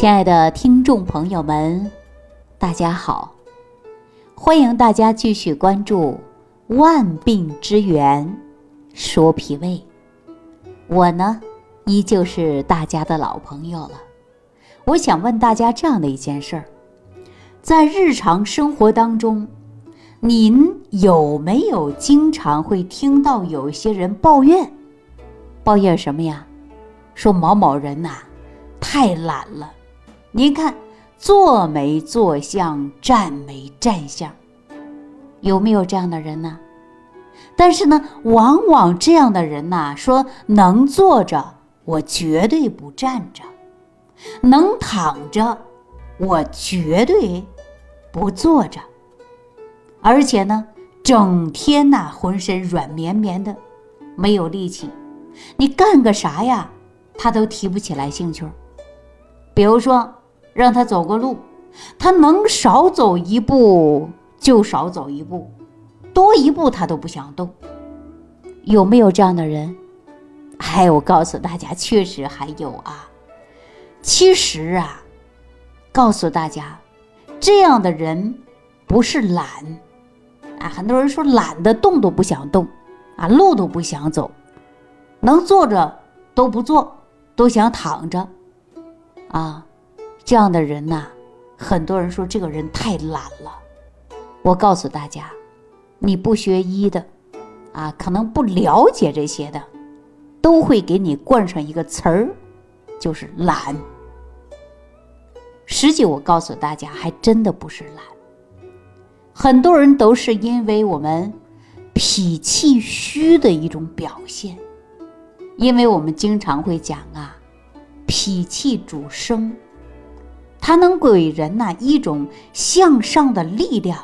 亲爱的听众朋友们，大家好！欢迎大家继续关注《万病之源说脾胃》。我呢，依旧是大家的老朋友了。我想问大家这样的一件事儿：在日常生活当中，您有没有经常会听到有一些人抱怨？抱怨什么呀？说某某人呐，太懒了。您看，坐没坐相，站没站相，有没有这样的人呢？但是呢，往往这样的人呐，说能坐着，我绝对不站着；能躺着，我绝对不坐着。而且呢，整天呐，浑身软绵绵的，没有力气，你干个啥呀，他都提不起来兴趣。比如说。让他走个路，他能少走一步就少走一步，多一步他都不想动。有没有这样的人？哎，我告诉大家，确实还有啊。其实啊，告诉大家，这样的人不是懒啊，很多人说懒得动都不想动啊，路都不想走，能坐着都不坐，都想躺着啊。这样的人呐，很多人说这个人太懒了。我告诉大家，你不学医的，啊，可能不了解这些的，都会给你冠上一个词儿，就是懒。实际我告诉大家，还真的不是懒。很多人都是因为我们脾气虚的一种表现，因为我们经常会讲啊，脾气主生。它能给人呐一种向上的力量，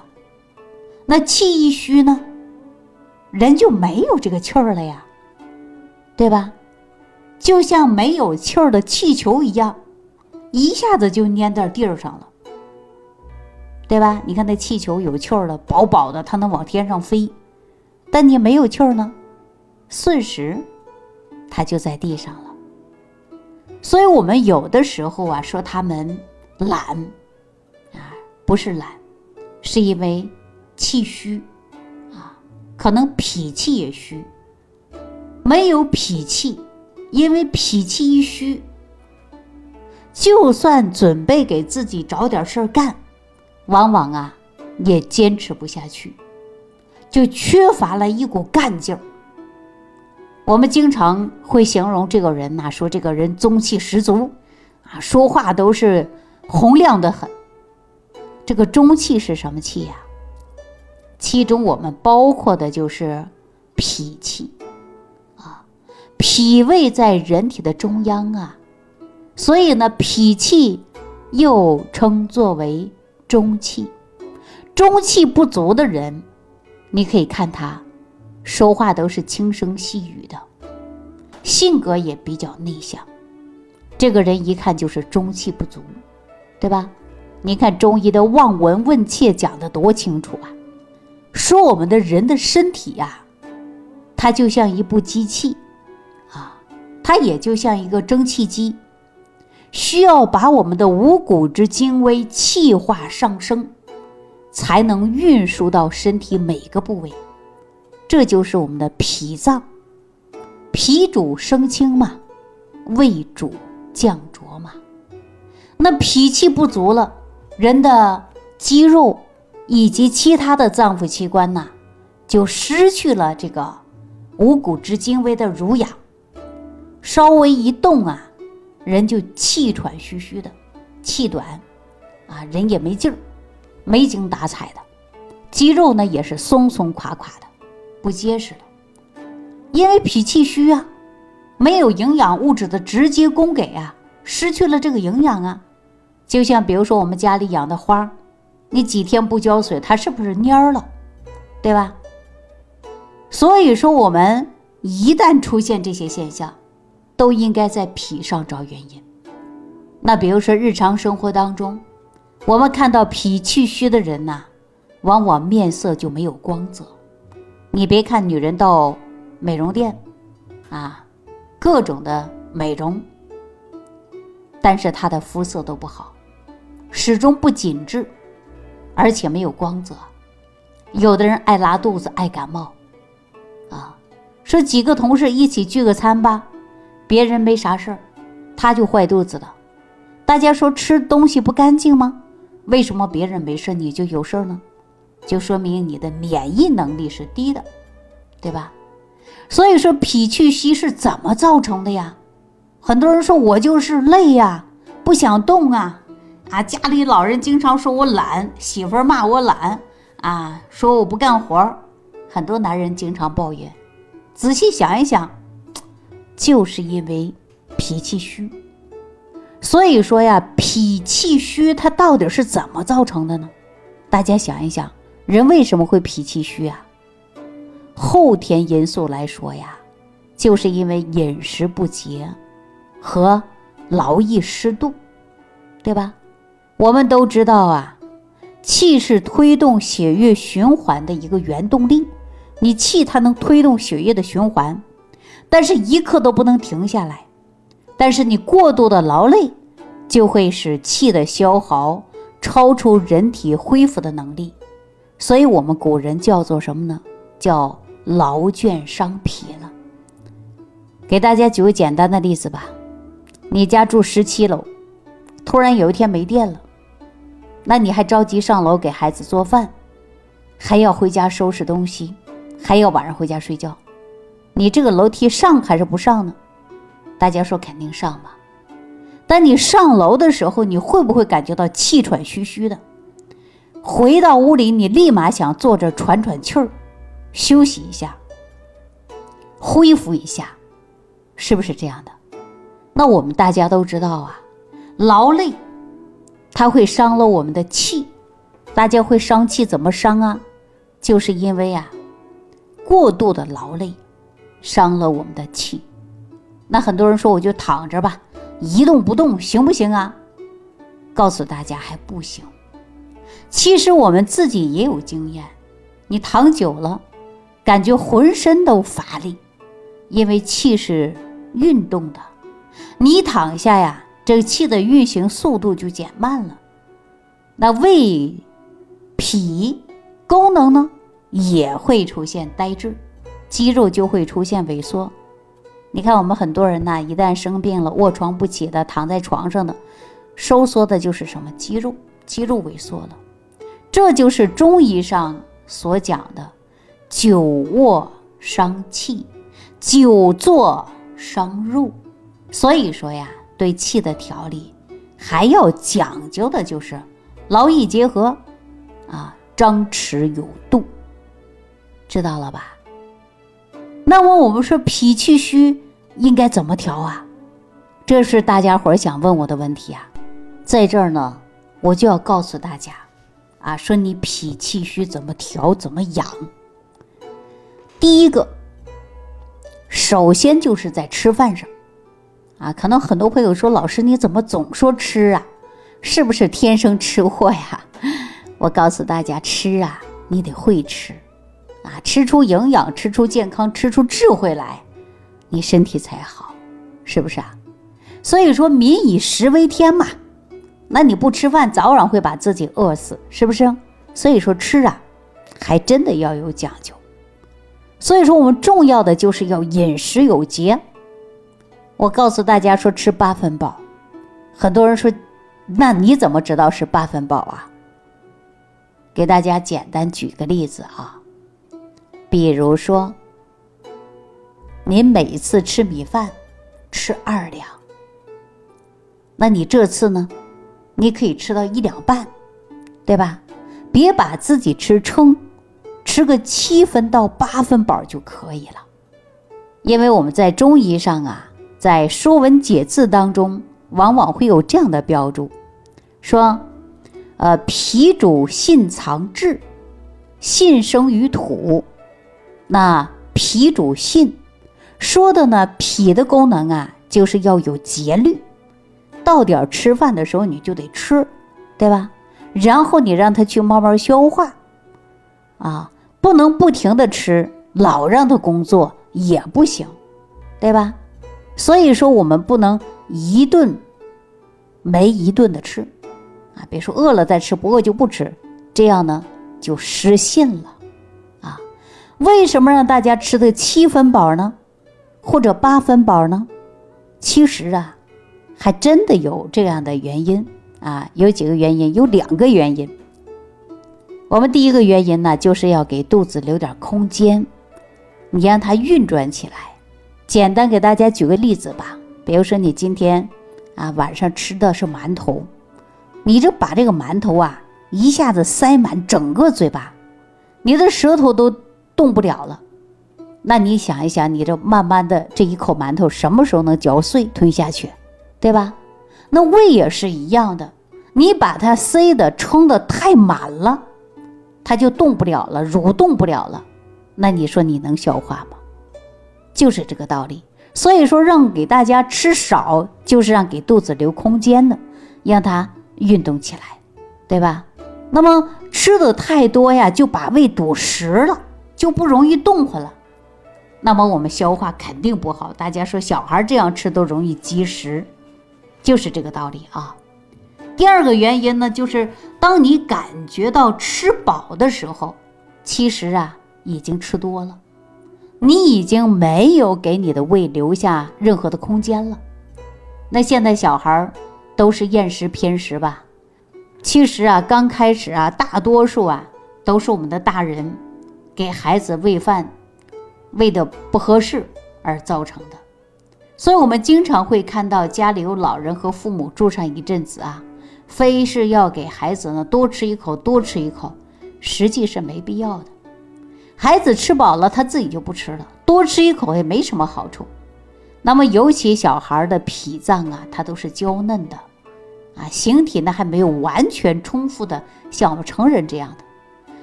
那气一虚呢，人就没有这个气儿了呀，对吧？就像没有气儿的气球一样，一下子就粘在地儿上了，对吧？你看那气球有气儿了，饱饱的，它能往天上飞；但你没有气儿呢，瞬时它就在地上了。所以我们有的时候啊，说他们。懒，啊，不是懒，是因为气虚，啊，可能脾气也虚。没有脾气，因为脾气一虚，就算准备给自己找点事儿干，往往啊也坚持不下去，就缺乏了一股干劲儿。我们经常会形容这个人呐，说这个人中气十足，啊，说话都是。洪亮的很，这个中气是什么气呀？其中我们包括的就是脾气啊，脾胃在人体的中央啊，所以呢，脾气又称作为中气。中气不足的人，你可以看他说话都是轻声细语的，性格也比较内向，这个人一看就是中气不足。对吧？你看中医的望闻问切讲的多清楚啊！说我们的人的身体呀，它就像一部机器啊，它也就像一个蒸汽机，需要把我们的五谷之精微气化上升，才能运输到身体每个部位。这就是我们的脾脏，脾主升清嘛，胃主降浊嘛。那脾气不足了，人的肌肉以及其他的脏腑器官呐，就失去了这个五谷之精微的濡养，稍微一动啊，人就气喘吁吁的，气短，啊，人也没劲儿，没精打采的，肌肉呢也是松松垮垮的，不结实了，因为脾气虚啊，没有营养物质的直接供给啊，失去了这个营养啊。就像比如说我们家里养的花，你几天不浇水，它是不是蔫了，对吧？所以说，我们一旦出现这些现象，都应该在脾上找原因。那比如说日常生活当中，我们看到脾气虚的人呐，往往面色就没有光泽。你别看女人到美容店，啊，各种的美容。但是他的肤色都不好，始终不紧致，而且没有光泽。有的人爱拉肚子，爱感冒，啊，说几个同事一起聚个餐吧，别人没啥事儿，他就坏肚子了。大家说吃东西不干净吗？为什么别人没事你就有事呢？就说明你的免疫能力是低的，对吧？所以说脾气虚是怎么造成的呀？很多人说我就是累呀，不想动啊，啊，家里老人经常说我懒，媳妇儿骂我懒。啊，说我不干活儿，很多男人经常抱怨。仔细想一想，就是因为脾气虚。所以说呀，脾气虚它到底是怎么造成的呢？大家想一想，人为什么会脾气虚啊？后天因素来说呀，就是因为饮食不节和劳逸失度，对吧？我们都知道啊。气是推动血液循环的一个原动力，你气它能推动血液的循环，但是一刻都不能停下来。但是你过度的劳累，就会使气的消耗超出人体恢复的能力。所以我们古人叫做什么呢？叫劳倦伤脾了。给大家举个简单的例子吧，你家住十七楼，突然有一天没电了。那你还着急上楼给孩子做饭，还要回家收拾东西，还要晚上回家睡觉，你这个楼梯上还是不上呢？大家说肯定上吧。但你上楼的时候，你会不会感觉到气喘吁吁的？回到屋里，你立马想坐着喘喘气儿，休息一下，恢复一下，是不是这样的？那我们大家都知道啊，劳累。它会伤了我们的气，大家会伤气，怎么伤啊？就是因为啊，过度的劳累，伤了我们的气。那很多人说，我就躺着吧，一动不动，行不行啊？告诉大家还不行。其实我们自己也有经验，你躺久了，感觉浑身都乏力，因为气是运动的，你躺下呀。这个气的运行速度就减慢了，那胃、脾功能呢也会出现呆滞，肌肉就会出现萎缩。你看，我们很多人呢，一旦生病了，卧床不起的，躺在床上的，收缩的就是什么肌肉，肌肉萎缩了。这就是中医上所讲的“久卧伤气，久坐伤肉”。所以说呀。对气的调理，还要讲究的就是劳逸结合，啊，张弛有度，知道了吧？那么我们说脾气虚应该怎么调啊？这是大家伙想问我的问题啊。在这儿呢，我就要告诉大家，啊，说你脾气虚怎么调，怎么养？第一个，首先就是在吃饭上。啊，可能很多朋友说，老师你怎么总说吃啊？是不是天生吃货呀？我告诉大家，吃啊，你得会吃，啊，吃出营养，吃出健康，吃出智慧来，你身体才好，是不是啊？所以说，民以食为天嘛，那你不吃饭，早晚会把自己饿死，是不是？所以说吃啊，还真的要有讲究。所以说，我们重要的就是要饮食有节。我告诉大家说吃八分饱，很多人说，那你怎么知道是八分饱啊？给大家简单举个例子啊，比如说，您每次吃米饭吃二两，那你这次呢，你可以吃到一两半，对吧？别把自己吃撑，吃个七分到八分饱就可以了，因为我们在中医上啊。在《说文解字》当中，往往会有这样的标注，说：“呃，脾主信藏志，信生于土。那脾主信，说的呢，脾的功能啊，就是要有节律，到点吃饭的时候你就得吃，对吧？然后你让它去慢慢消化，啊，不能不停的吃，老让它工作也不行，对吧？”所以说，我们不能一顿没一顿的吃，啊，别说饿了再吃，不饿就不吃，这样呢就失信了，啊，为什么让大家吃的七分饱呢，或者八分饱呢？其实啊，还真的有这样的原因啊，有几个原因，有两个原因。我们第一个原因呢，就是要给肚子留点空间，你让它运转起来。简单给大家举个例子吧，比如说你今天。啊，晚上吃的是馒头，你就把这个馒头啊一下子塞满整个嘴巴，你的舌头都动不了了。那你想一想，你这慢慢的这一口馒头什么时候能嚼碎吞下去，对吧？那胃也是一样的，你把它塞的撑的太满了，它就动不了了，蠕动不了了。那你说你能消化吗？就是这个道理。所以说，让给大家吃少，就是让给肚子留空间的，让它运动起来，对吧？那么吃的太多呀，就把胃堵实了，就不容易动活了。那么我们消化肯定不好。大家说小孩这样吃都容易积食，就是这个道理啊。第二个原因呢，就是当你感觉到吃饱的时候，其实啊已经吃多了。你已经没有给你的胃留下任何的空间了。那现在小孩都是厌食偏食吧？其实啊，刚开始啊，大多数啊都是我们的大人给孩子喂饭喂的不合适而造成的。所以，我们经常会看到家里有老人和父母住上一阵子啊，非是要给孩子呢多吃一口，多吃一口，实际是没必要的。孩子吃饱了，他自己就不吃了，多吃一口也没什么好处。那么，尤其小孩的脾脏啊，它都是娇嫩的，啊，形体呢还没有完全充分的像我们成人这样的，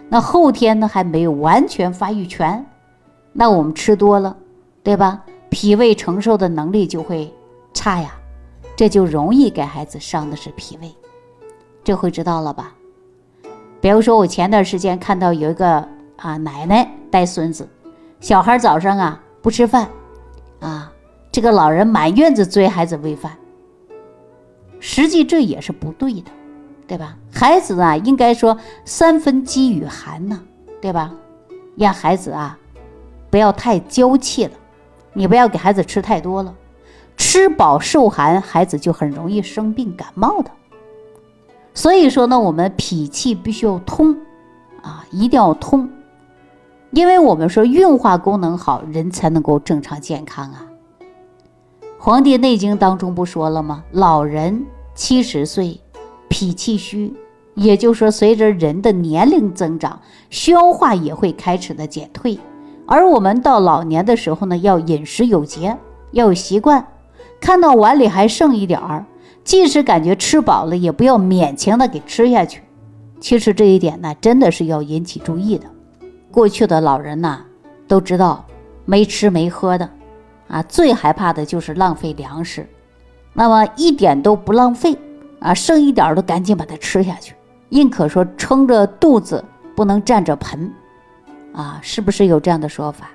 那后天呢还没有完全发育全，那我们吃多了，对吧？脾胃承受的能力就会差呀，这就容易给孩子伤的是脾胃。这回知道了吧？比如说，我前段时间看到有一个。啊，奶奶带孙子，小孩早上啊不吃饭，啊，这个老人满院子追孩子喂饭。实际这也是不对的，对吧？孩子啊，应该说三分饥与寒呢，对吧？让孩子啊不要太娇气了，你不要给孩子吃太多了，吃饱受寒，孩子就很容易生病感冒的。所以说呢，我们脾气必须要通，啊，一定要通。因为我们说运化功能好，人才能够正常健康啊。《黄帝内经》当中不说了吗？老人七十岁，脾气虚，也就是说，随着人的年龄增长，消化也会开始的减退。而我们到老年的时候呢，要饮食有节，要有习惯。看到碗里还剩一点儿，即使感觉吃饱了，也不要勉强的给吃下去。其实这一点呢，真的是要引起注意的。过去的老人呐，都知道没吃没喝的，啊，最害怕的就是浪费粮食。那么一点都不浪费啊，剩一点都赶紧把它吃下去。宁可说撑着肚子不能占着盆，啊，是不是有这样的说法？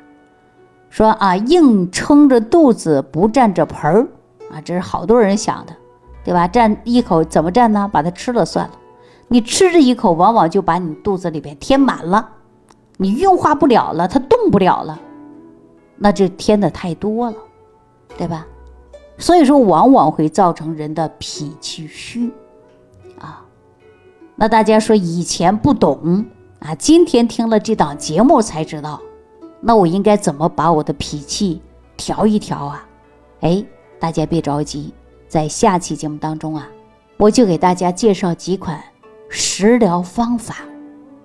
说啊，硬撑着肚子不占着盆儿啊，这是好多人想的，对吧？占一口怎么占呢？把它吃了算了。你吃这一口，往往就把你肚子里边填满了。你运化不了了，它动不了了，那就添的太多了，对吧？所以说，往往会造成人的脾气虚啊。那大家说以前不懂啊，今天听了这档节目才知道，那我应该怎么把我的脾气调一调啊？哎，大家别着急，在下期节目当中啊，我就给大家介绍几款食疗方法。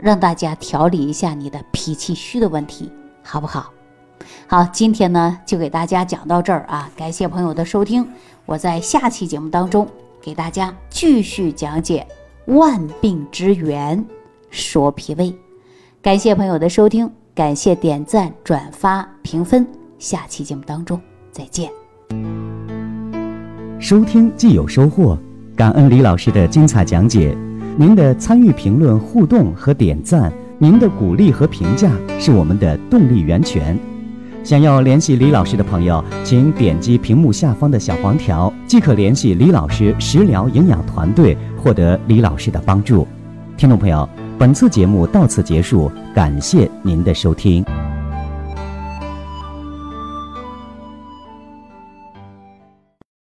让大家调理一下你的脾气虚的问题，好不好？好，今天呢就给大家讲到这儿啊，感谢朋友的收听。我在下期节目当中给大家继续讲解万病之源，说脾胃。感谢朋友的收听，感谢点赞、转发、评分。下期节目当中再见。收听既有收获，感恩李老师的精彩讲解。您的参与、评论、互动和点赞，您的鼓励和评价是我们的动力源泉。想要联系李老师的朋友，请点击屏幕下方的小黄条，即可联系李老师食疗营养团队，获得李老师的帮助。听众朋友，本次节目到此结束，感谢您的收听。